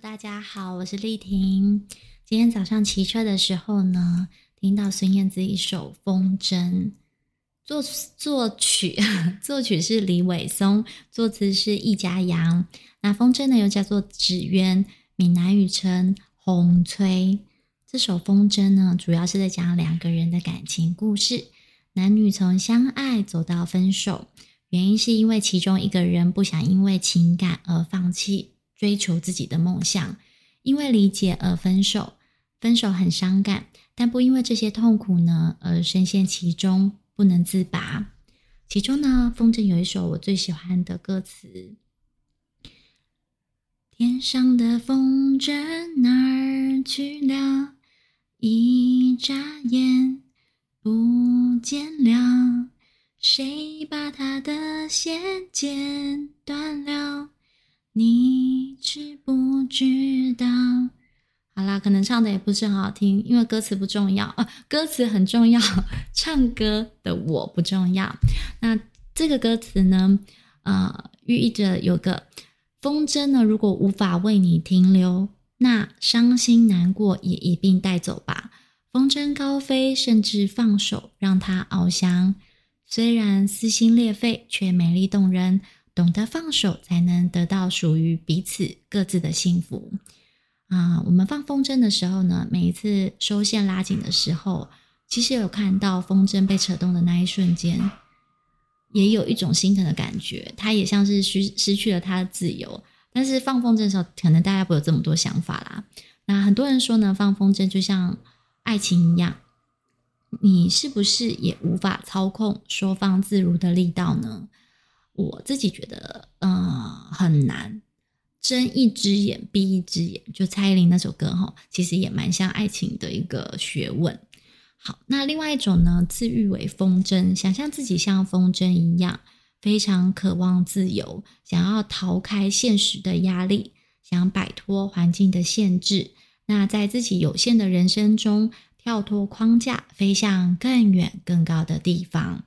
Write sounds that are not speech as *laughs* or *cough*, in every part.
大家好，我是丽婷。今天早上骑车的时候呢，听到孙燕姿一首《风筝》，作作曲 *laughs* 作曲是李伟松，作词是易家扬。那《风筝》呢，又叫做纸鸢，闽南语称红吹。这首《风筝》呢，主要是在讲两个人的感情故事，男女从相爱走到分手，原因是因为其中一个人不想因为情感而放弃。追求自己的梦想，因为理解而分手，分手很伤感，但不因为这些痛苦呢而深陷其中不能自拔。其中呢，《风筝》有一首我最喜欢的歌词：天上的风筝哪儿去了？一眨眼不见了，谁把它的线剪断了？你可能唱的也不是很好听，因为歌词不重要，啊，歌词很重要，唱歌的我不重要。那这个歌词呢，呃，寓意着有个风筝呢，如果无法为你停留，那伤心难过也一并带走吧。风筝高飞，甚至放手让它翱翔，虽然撕心裂肺，却美丽动人。懂得放手，才能得到属于彼此各自的幸福啊！我们放风筝的时候呢，每一次收线拉紧的时候，其实有看到风筝被扯动的那一瞬间，也有一种心疼的感觉。它也像是失失去了它的自由。但是放风筝的时候，可能大家不会有这么多想法啦。那很多人说呢，放风筝就像爱情一样，你是不是也无法操控收放自如的力道呢？我自己觉得，嗯、呃，很难睁一只眼闭一只眼。就蔡依林那首歌哈，其实也蛮像爱情的一个学问。好，那另外一种呢，自喻为风筝，想象自己像风筝一样，非常渴望自由，想要逃开现实的压力，想摆脱环境的限制。那在自己有限的人生中，跳脱框架，飞向更远更高的地方。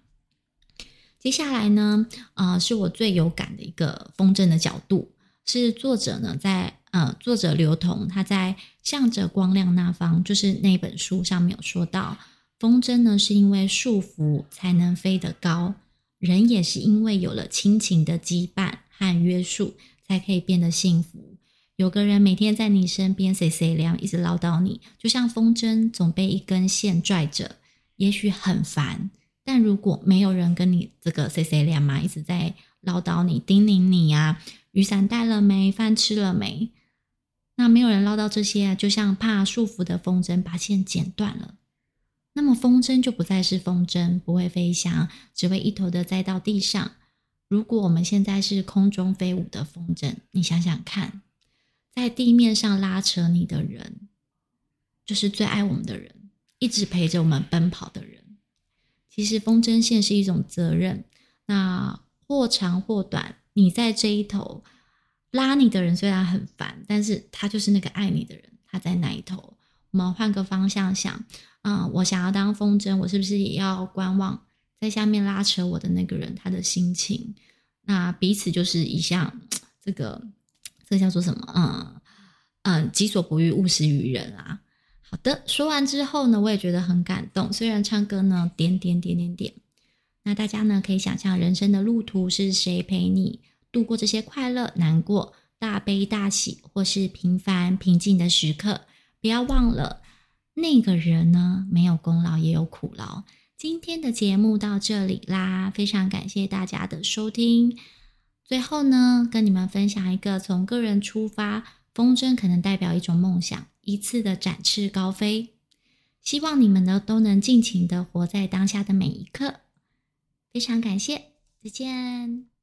接下来呢，呃，是我最有感的一个风筝的角度，是作者呢在呃，作者刘同他在《向着光亮那方》就是那本书上面有说到，风筝呢是因为束缚才能飞得高，人也是因为有了亲情的羁绊和约束，才可以变得幸福。有个人每天在你身边谁谁凉，一直唠叨你，就像风筝总被一根线拽着，也许很烦。但如果没有人跟你这个 C C 两嘛，一直在唠叨你、叮咛你啊，雨伞带了没？饭吃了没？那没有人唠叨这些啊，就像怕束缚的风筝把线剪断了，那么风筝就不再是风筝，不会飞翔，只会一头的栽到地上。如果我们现在是空中飞舞的风筝，你想想看，在地面上拉扯你的人，就是最爱我们的人，一直陪着我们奔跑的人。其实风筝线是一种责任，那或长或短，你在这一头拉你的人虽然很烦，但是他就是那个爱你的人，他在那一头。我们换个方向想，嗯，我想要当风筝，我是不是也要观望在下面拉扯我的那个人他的心情？那彼此就是一项这个这叫做什么？嗯嗯，己所不欲，勿施于人啊。好的，说完之后呢，我也觉得很感动。虽然唱歌呢，点点点点点，那大家呢可以想象人生的路途是谁陪你度过这些快乐、难过、大悲大喜，或是平凡平静的时刻。不要忘了，那个人呢，没有功劳也有苦劳。今天的节目到这里啦，非常感谢大家的收听。最后呢，跟你们分享一个从个人出发，风筝可能代表一种梦想。一次的展翅高飞，希望你们呢都能尽情的活在当下的每一刻。非常感谢，再见。